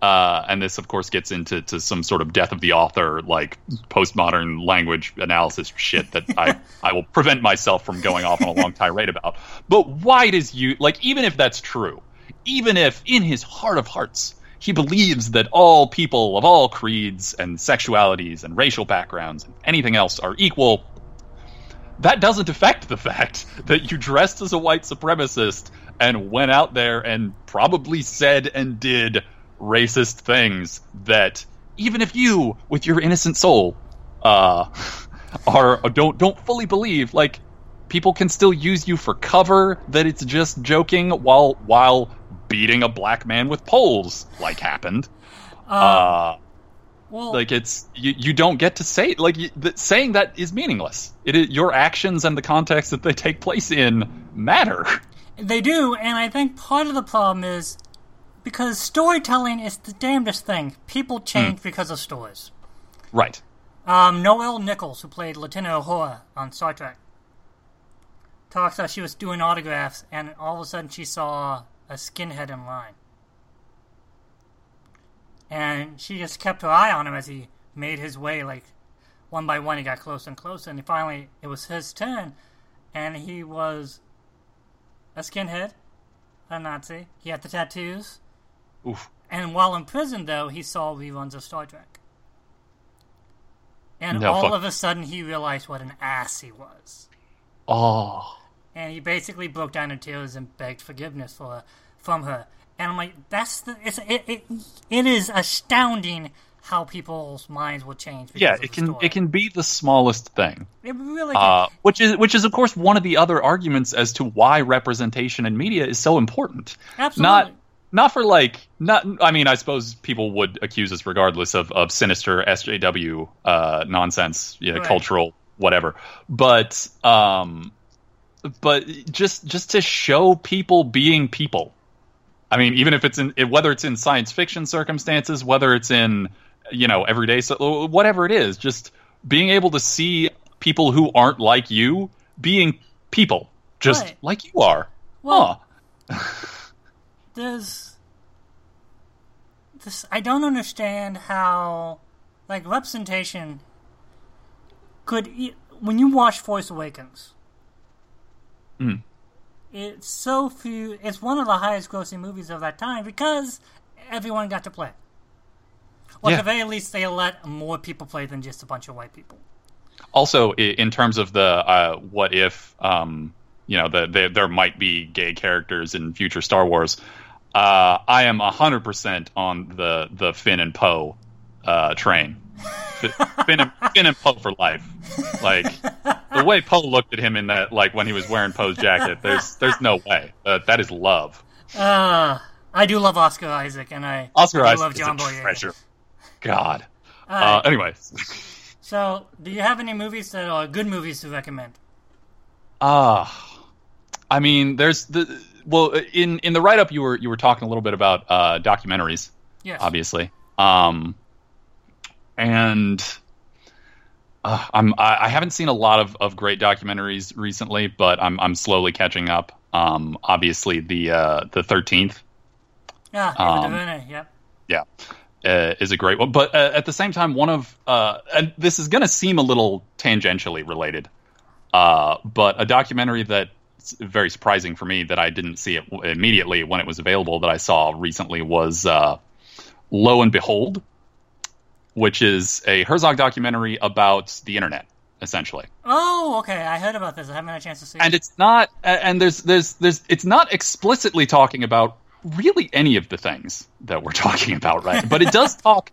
Uh, and this, of course, gets into to some sort of death of the author, like postmodern language analysis shit that I, I will prevent myself from going off on a long tirade about. But why does you like even if that's true, even if in his heart of hearts he believes that all people of all creeds and sexualities and racial backgrounds and anything else are equal, that doesn't affect the fact that you dressed as a white supremacist and went out there and probably said and did racist things that even if you with your innocent soul uh are don't don't fully believe like people can still use you for cover that it's just joking while while beating a black man with poles like happened uh, uh well, like it's you, you don't get to say like you, saying that is meaningless. It is, your actions and the context that they take place in matter. They do, and I think part of the problem is because storytelling is the damnedest thing. People change mm. because of stories. Right. Um, Nichelle Nichols, who played Lieutenant Uhura on Star Trek, talks how she was doing autographs, and all of a sudden she saw a skinhead in line and she just kept her eye on him as he made his way like one by one he got closer and closer and finally it was his turn and he was a skinhead a nazi he had the tattoos Oof. and while in prison though he saw reruns of star trek and no, all fuck. of a sudden he realized what an ass he was oh and he basically broke down in tears and begged forgiveness for from her and I'm like, that's the it's it it, it is astounding how people's minds will change. Yeah, it can story. it can be the smallest thing. It really uh, which is which is of course one of the other arguments as to why representation in media is so important. Absolutely. Not not for like not I mean I suppose people would accuse us regardless of of sinister SJW uh, nonsense, you know, right. cultural whatever. But um but just just to show people being people I mean, even if it's in whether it's in science fiction circumstances, whether it's in you know everyday, so whatever it is, just being able to see people who aren't like you being people, just right. like you are. Well, huh. there's this. I don't understand how like representation could when you watch Force Awakens. Mm it's so few. It's one of the highest grossing movies of that time because everyone got to play. Well, yeah. at the very least, they let more people play than just a bunch of white people. Also, in terms of the uh, what if, um, you know, the, the, there might be gay characters in future Star Wars. Uh, I am hundred percent on the the Finn and Poe uh, train. Finn and, Finn and Poe for life. Like the way Poe looked at him in that, like when he was wearing Poe's jacket, there's there's no way. Uh, that is love. Uh, I do love Oscar Isaac, and I Oscar I Isaac love John is a Boyega. treasure. God. Uh, anyway. So, do you have any movies that are good movies to recommend? Ah, uh, I mean, there's the well in in the write up you were you were talking a little bit about uh, documentaries. Yes. Obviously. Um, and uh, I'm I, I, haven't seen a lot of, of great documentaries recently, but I'm I'm slowly catching up. Um, obviously the uh, the Thirteenth. Yeah, um, yeah. Yeah. Uh, is a great one, but uh, at the same time, one of uh, and this is going to seem a little tangentially related, uh, but a documentary that very surprising for me that I didn't see it immediately when it was available that I saw recently was uh, Lo and Behold, which is a Herzog documentary about the internet, essentially. Oh, okay. I heard about this. I haven't had a chance to see. And it's not, and there's, there's, there's, it's not explicitly talking about really any of the things that we're talking about, right? but it does talk,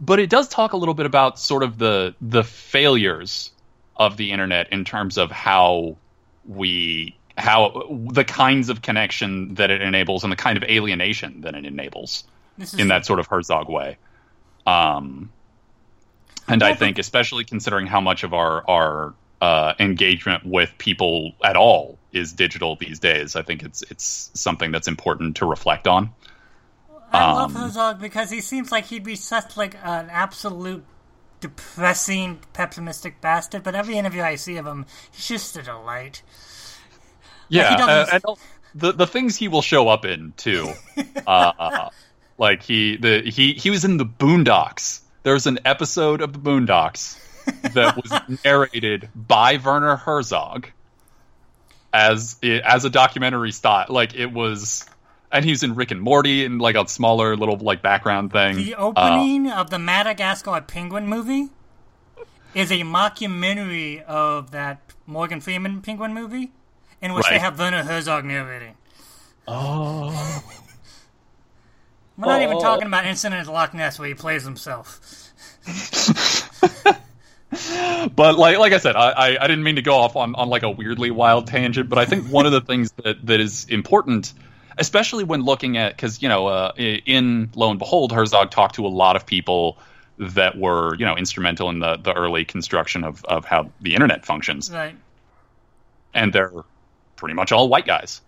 but it does talk a little bit about sort of the the failures of the internet in terms of how we how the kinds of connection that it enables and the kind of alienation that it enables in that sort of Herzog way. Um, and I think, especially considering how much of our our uh, engagement with people at all is digital these days, I think it's it's something that's important to reflect on. I um, love Herzog because he seems like he'd be such like an absolute depressing, pessimistic bastard. But every interview I see of him, he's just a delight. Yeah, uh, and the the things he will show up in too. uh, Like he the he he was in the Boondocks. There was an episode of the Boondocks that was narrated by Werner Herzog as as a documentary style. Like it was, and he was in Rick and Morty and like a smaller little like background thing. The Uh, opening of the Madagascar Penguin movie is a mockumentary of that Morgan Freeman Penguin movie, in which they have Werner Herzog narrating. oh, We're not even Oh. talking about Incident at Loch Ness where he plays himself. but like like I said, I, I I didn't mean to go off on on like a weirdly wild tangent, but I think one of the things that that is important. Especially when looking at, because you know, uh, in Lo and Behold, Herzog talked to a lot of people that were, you know, instrumental in the, the early construction of, of how the internet functions. Right. and they're pretty much all white guys.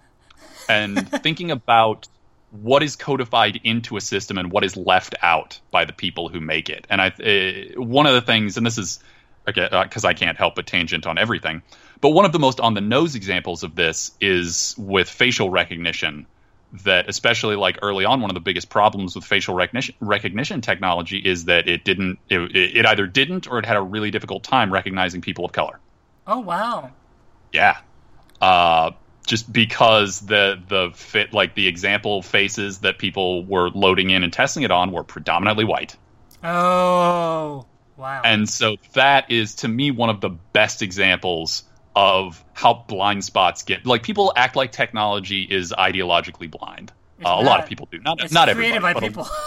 And thinking about what is codified into a system and what is left out by the people who make it. And I, uh, one of the things, and this is because I can't help but tangent on everything, but one of the most on the nose examples of this is with facial recognition. That especially like early on, one of the biggest problems with facial recognition recognition technology is that it didn't, it, it either didn't or it had a really difficult time recognizing people of color. Oh wow. Yeah. Uh, just because the the fit like the example faces that people were loading in and testing it on were predominantly white. Oh wow. And so that is to me one of the best examples of how blind spots get like people act like technology is ideologically blind. Uh, a lot of people do. Not it's not created everybody. by a- people.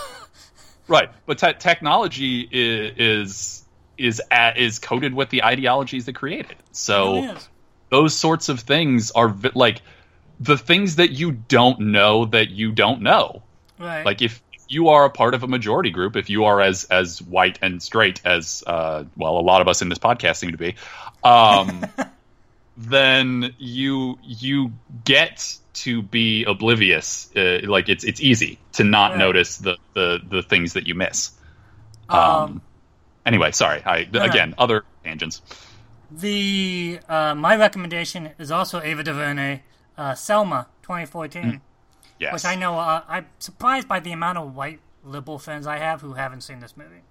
Right, but te- technology is is is, at, is coded with the ideologies that create it. So It is. Those sorts of things are vi- like the things that you don't know that you don't know. Right. Like if you are a part of a majority group, if you are as as white and straight as uh, well, a lot of us in this podcast seem to be, um, then you you get to be oblivious. Uh, like it's it's easy to not Right. notice the, the the things that you miss. um, Um, anyway, sorry. I again other tangents. The uh, my recommendation is also Ava DuVernay, uh, Selma, 2014. Yes. Which I know uh, I'm surprised by the amount of white liberal friends I have who haven't seen this movie.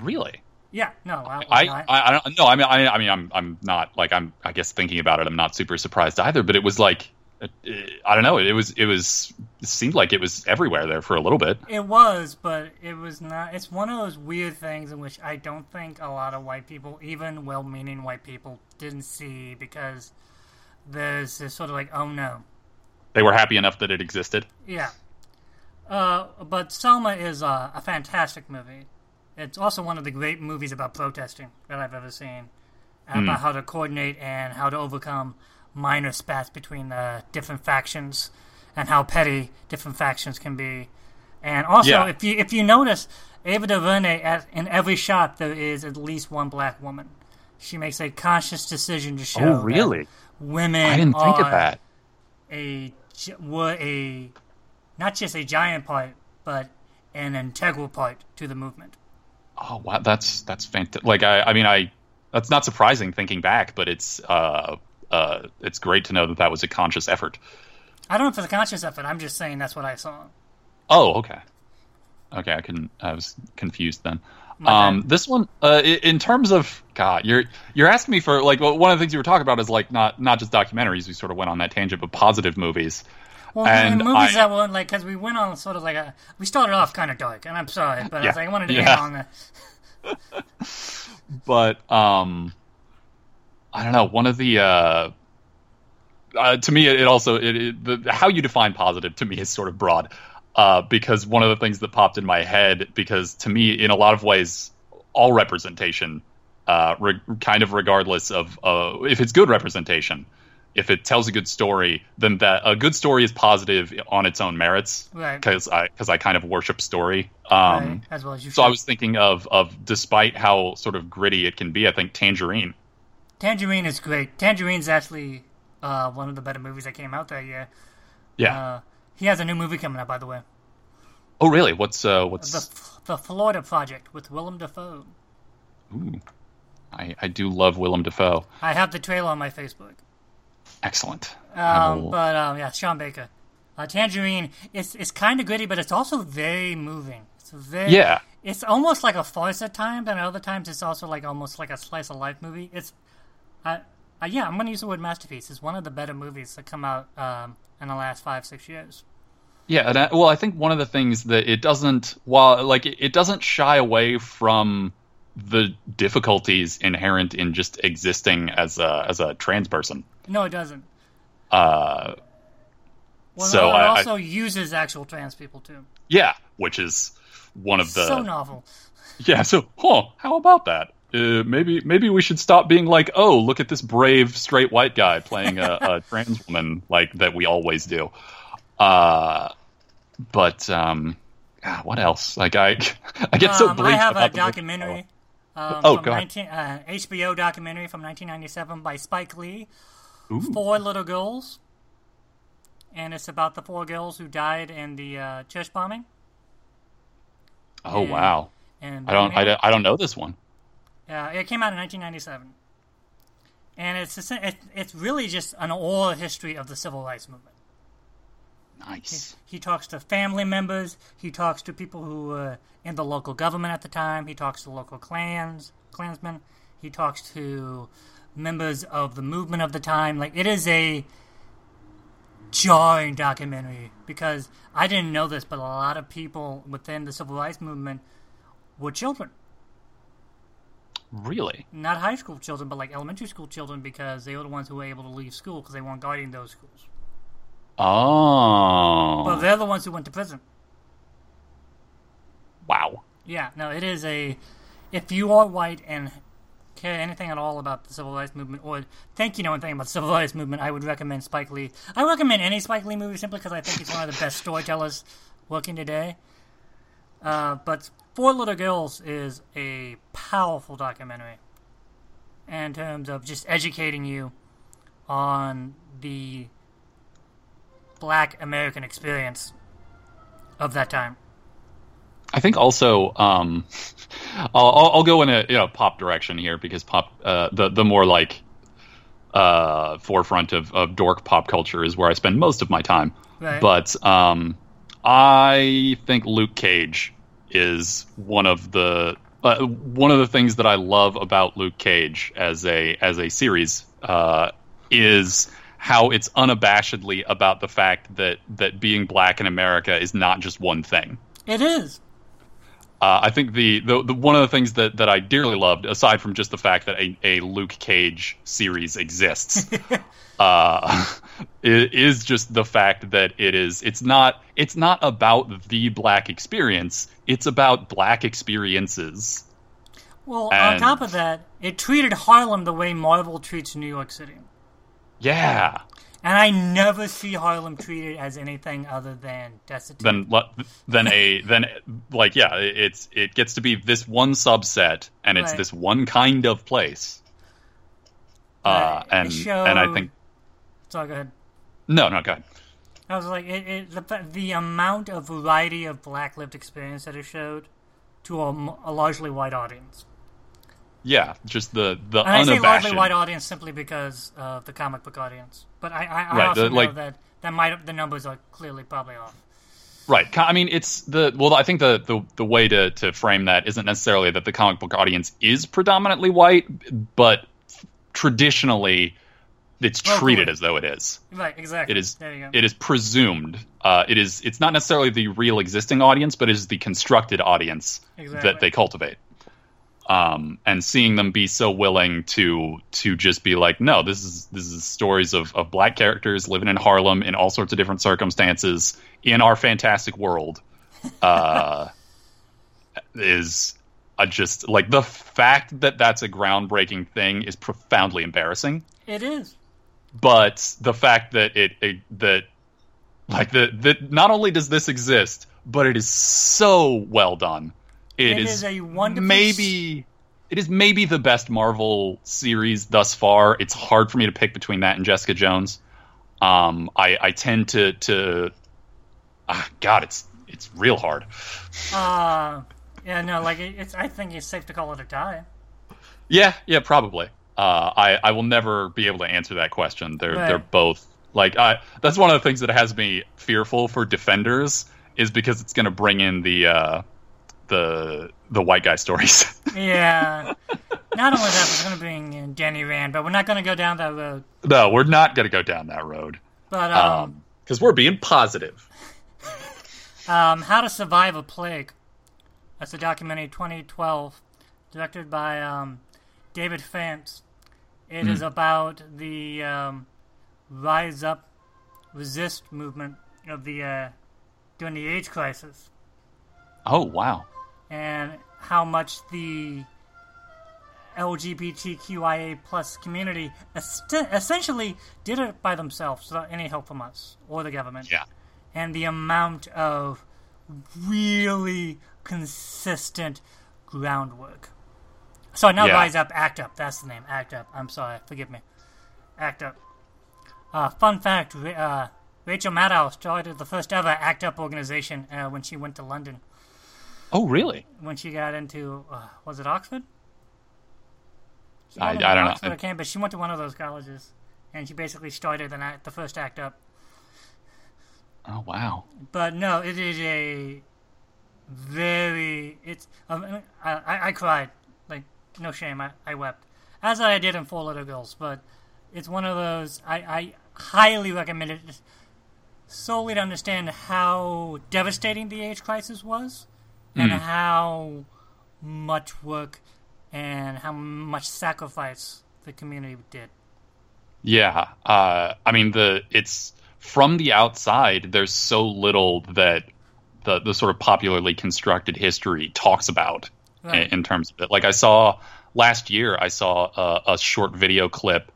really. Yeah, no, I, I, I, I, I don't know. I mean, I, I mean, I'm, I'm not like I'm. I guess thinking about it, I'm not super surprised either. But it was like, I don't know. It was, it was, it seemed like it was everywhere there for a little bit. It was, but it was not. It's one of those weird things in which I don't think a lot of white people, even well-meaning white people, didn't see because there's this sort of like, oh no, They were happy enough that it existed. yeah. Uh, but Selma is uh, a fantastic movie. It's also one of the great movies about protesting that I've ever seen, about how to coordinate and how to overcome minor spats between the different factions, and how petty different factions can be. And also, Yeah. if you if you notice, Ava DuVernay at in every shot there is at least one black woman. She makes a conscious decision to show that women Oh, I didn't think of that. a were a not just a giant part, but an integral part to the movement. Oh wow, that's that's fantastic. Like I, I mean, I that's not surprising thinking back, but it's uh, uh, it's great to know that that was a conscious effort. I don't know if it's a conscious effort. I'm just saying that's what I saw. Oh, okay. Okay, I couldn't. I was confused then. Um, this one, uh, in terms of God, you're you're asking me for like well, one of the things you were talking about is like not not just documentaries. We sort of went on that tangent, but positive movies. Well, And the movies I- that were like because we went on sort of like a we started off kind of dark, and I'm sorry, but I was like I wanted to Yeah. end on the But um, I don't know. One of the uh, uh, to me, it, also it, it, the, how you define positive to me is sort of broad. Uh, because one of the things that popped in my head, because to me, in a lot of ways, all representation, uh, re- kind of regardless of uh, if it's good representation, if it tells a good story, then that a good story is positive on its own merits. Right. Because I because I kind of worship story. Um, right, as well as you. so I was thinking of of despite how sort of gritty it can be, I think Tangerine. Tangerine is great. Tangerine's actually uh, one of the better movies that came out that year. Yeah. Uh, he has a new movie coming out, by the way. oh, really? What's uh what's The the Florida Project with Willem Dafoe. ooh, I I do love Willem Dafoe. I have the trailer on my Facebook. Excellent. Um, will- but um, yeah, Sean Baker. Uh, Tangerine, it's it's kind of gritty, but it's also very moving. It's very Yeah. It's almost like a farce at times, and at other times it's also like almost like a slice of life movie. It's, yeah, I'm going to use the word masterpiece. It's one of the better movies that come out um, in the last five six years. Yeah, and I, well, I think one of the things that it doesn't, while like it, it doesn't shy away from the difficulties inherent in just existing as a as a trans person. No, it doesn't. Uh, Well, So no, it I- I- also uses actual trans people too. yeah, which is one of the so novel. yeah. So, huh? How about that? Uh, maybe maybe we should stop being like, oh, look at this brave straight white guy playing a, a trans woman like that we always do. Uh, but um, ah, what else? Like I I get so Um, I have a documentary. Um, Oh, from go ahead. 19, uh, HBO documentary from 1997 by Spike Lee, Ooh. Four Little Girls, and it's about the four girls who died in the uh, church bombing. Oh and- wow! And I don't I, don't- I don't know this one. Uh, it came out in 1997, and it's it's really just an oral history of the civil rights movement. Nice. He talks to family members. He talks to people who were in the local government at the time. He talks to local clans, clansmen. He talks to members of the movement of the time. Like it is a jarring documentary because I didn't know this, but a lot of people within the civil rights movement were children. Really? Not high school children, but like elementary school children because they were the ones who were able to leave school because they weren't guarding those schools. Oh. But they're the ones who went to prison. wow. Yeah, no, it is a. If you are white and care anything at all about the civil rights movement, or think you know anything about the civil rights movement, I would recommend Spike Lee. I recommend any Spike Lee movie simply because I think he's one of the best storytellers working today. Uh, but Four Little Girls is a powerful documentary in terms of just educating you on the black American experience of that time. I think also um, I'll, I'll go in a you know pop direction here because pop uh, the the more like uh, forefront of, of dork pop culture is where I spend most of my time. Right. But um, I think Luke Cage is one of the uh, one of the things that I love about Luke Cage as a as a series uh, is how it's unabashedly about the fact that that being black in America is not just one thing. It is. Uh, I think the, the the one of the things that, that I dearly loved, aside from just the fact that a, a Luke Cage series exists, uh, is just the fact that it is it's not it's not about the black experience. It's about black experiences. Well, on top of that, it treated Harlem the way Marvel treats New York City. Yeah. And I never see Harlem treated as anything other than destitute. Then le- then a then like yeah, it's it gets to be this one subset, and it's Right. this one kind of place. Uh, and and I think so go ahead. no no go ahead. I was like, it, it, the, the amount of variety of black lived experience that it showed to a largely white audience. Yeah, just the the And I say largely white audience simply because of the comic book audience. But I, I, I Right, also the- know like- that that might the numbers are clearly probably off. Right. I mean, it's the well. I think the the, the way to, to frame that isn't necessarily that the comic book audience is predominantly white, but traditionally, it's treated cool. as though it is. Right, exactly. It is. There you go. It is presumed. Uh, it is. It's not necessarily the real existing audience, but it is the constructed audience Exactly. that they cultivate. Um, and seeing them be so willing to to just be like, no, this is this is stories of, of black characters living in Harlem in all sorts of different circumstances in our fantastic world, uh, is uh, just like the fact that that's a groundbreaking thing is profoundly embarrassing it is. But the fact that it, it that like the that not only does this exist, but it is so well done. It is, is a wonderful maybe it is maybe the best Marvel series thus far. It's hard for me to pick between that and Jessica Jones. Um, I I tend to to ah, God, it's it's real hard. Uh, yeah, no, like it, it's. I think it's safe to call it a tie. Yeah, yeah, probably. Uh, I I will never be able to answer that question. They're Right. they're both Like I, that's one of the things that has me fearful for Defenders is because it's going to bring in the uh, the the white guy stories. Yeah. Not only that, we're going to bring in Danny Rand, but we're not going to go down that road. no, we're not going to go down that road But um, because we're being positive. um, How to Survive a Plague. That's a documentary 2012, directed by um, David France. It is about the um, rise up, resist movement of the uh, during the AIDS crisis. Oh wow. and how much the LGBTQIA plus community est- essentially did it by themselves without any help from us or the government. Yeah. And the amount of really consistent groundwork. Sorry, not Yeah. Rise Up, Act Up. That's the name. Act Up. I'm sorry. Forgive me. Act Up. Uh, fun fact uh, Rachel Maddow started the first ever Act Up organization uh, when she went to London Oh really? when she got into uh, was it Oxford? I- I don't know. Oxford or Cambridge. She went to one of those colleges, and she basically started an act, the first act up. Oh wow. But no, it is a very it's. Um, I, I I cried no shame. I, I wept as I did in Four Little Girls. But it's one of those I, I highly recommend it solely to understand how devastating the AIDS crisis was and how much work and how much sacrifice the community did. Yeah. Uh, I mean the it's from the outside. There's so little that the the sort of popularly constructed history talks about Right. in, in terms of it. Like I saw last year, I saw a, a short video clip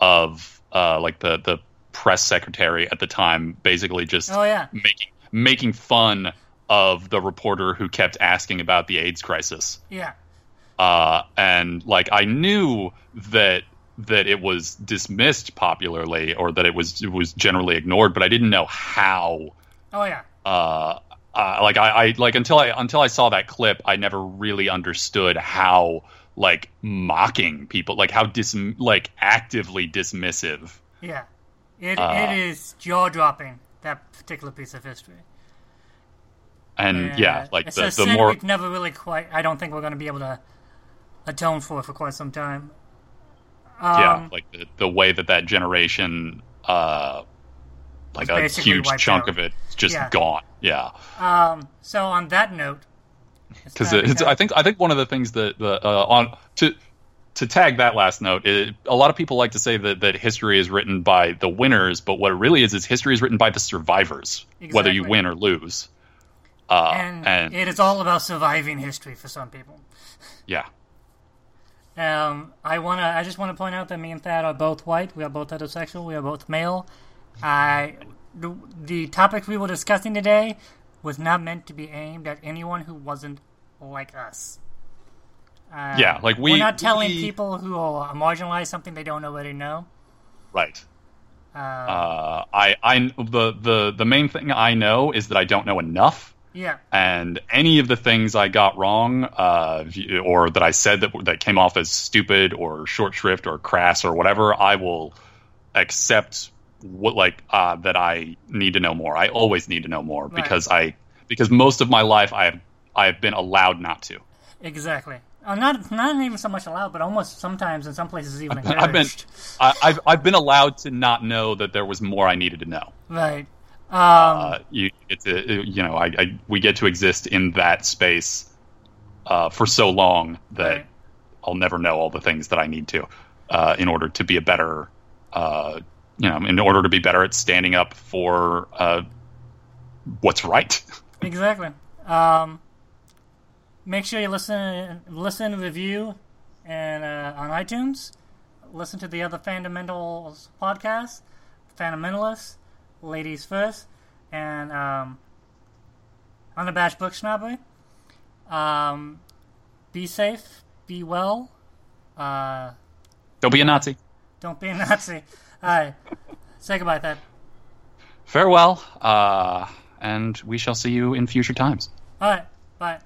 of uh, like the the press secretary at the time, basically just Oh yeah, making making fun of the reporter who kept asking about the AIDS crisis. yeah, Uh, and like I knew that that it was dismissed popularly or that it was it was generally ignored, but I didn't know how oh yeah. uh, uh, like I, I like until I until I saw that clip, I never really understood how like mocking people, like how dis like actively dismissive. Yeah, it Uh, it is jaw dropping that particular piece of history. And yeah, like it's the, a the sin more we've never really quite. I don't think we're going to be able to atone for for quite some time. Um, yeah, like the, the way that that generation, uh, like a huge chunk out. of it, is just Yeah. gone. Yeah, Um. So on that note, because it's, I think I think one of the things that the uh, on to to tag that last note, it, a lot of people like to say that that history is written by the winners, but what it really is is history is written by the survivors, whether you win or lose. Uh, and, and it is all about surviving history for some people. yeah, Um, I wanna. I just want to point out that me and Thad are both white. We are both heterosexual. We are both male. I the, the topic we were discussing today was not meant to be aimed at anyone who wasn't like us. Uh, Yeah, like we- we're not telling we- people who are marginalized something they don't already know. right. Uh, Uh, I I the the the main thing I know is that I don't know enough. yeah, and any of the things I got wrong, uh, or that I said that that came off as stupid or short shrift or crass or whatever, I will accept what like uh, that I need to know more. I always need to know more Right. because I because most of my life I have I have been allowed not to. exactly. Uh, not not even so much allowed, but almost sometimes in some places even. I've been I, I've I've been allowed to not know that there was more I needed to know. right. Um, uh, you it's a, you know I, I we get to exist in that space uh, for so long that Right. I'll never know all the things that I need to uh, in order to be a better uh, you know in order to be better at standing up for uh, what's right. Exactly. Um, make sure you listen, listen, review, and uh, on iTunes. Listen to the other Fundamentals podcast, Fundamentalists, Ladies First, and um, Unabashed Book Snobbery. Um, be safe, be well. Uh, Don't be a Nazi. don't be a Nazi. Right. Say goodbye, Thad. Farewell, uh, and we shall see you in future times. All right. Bye.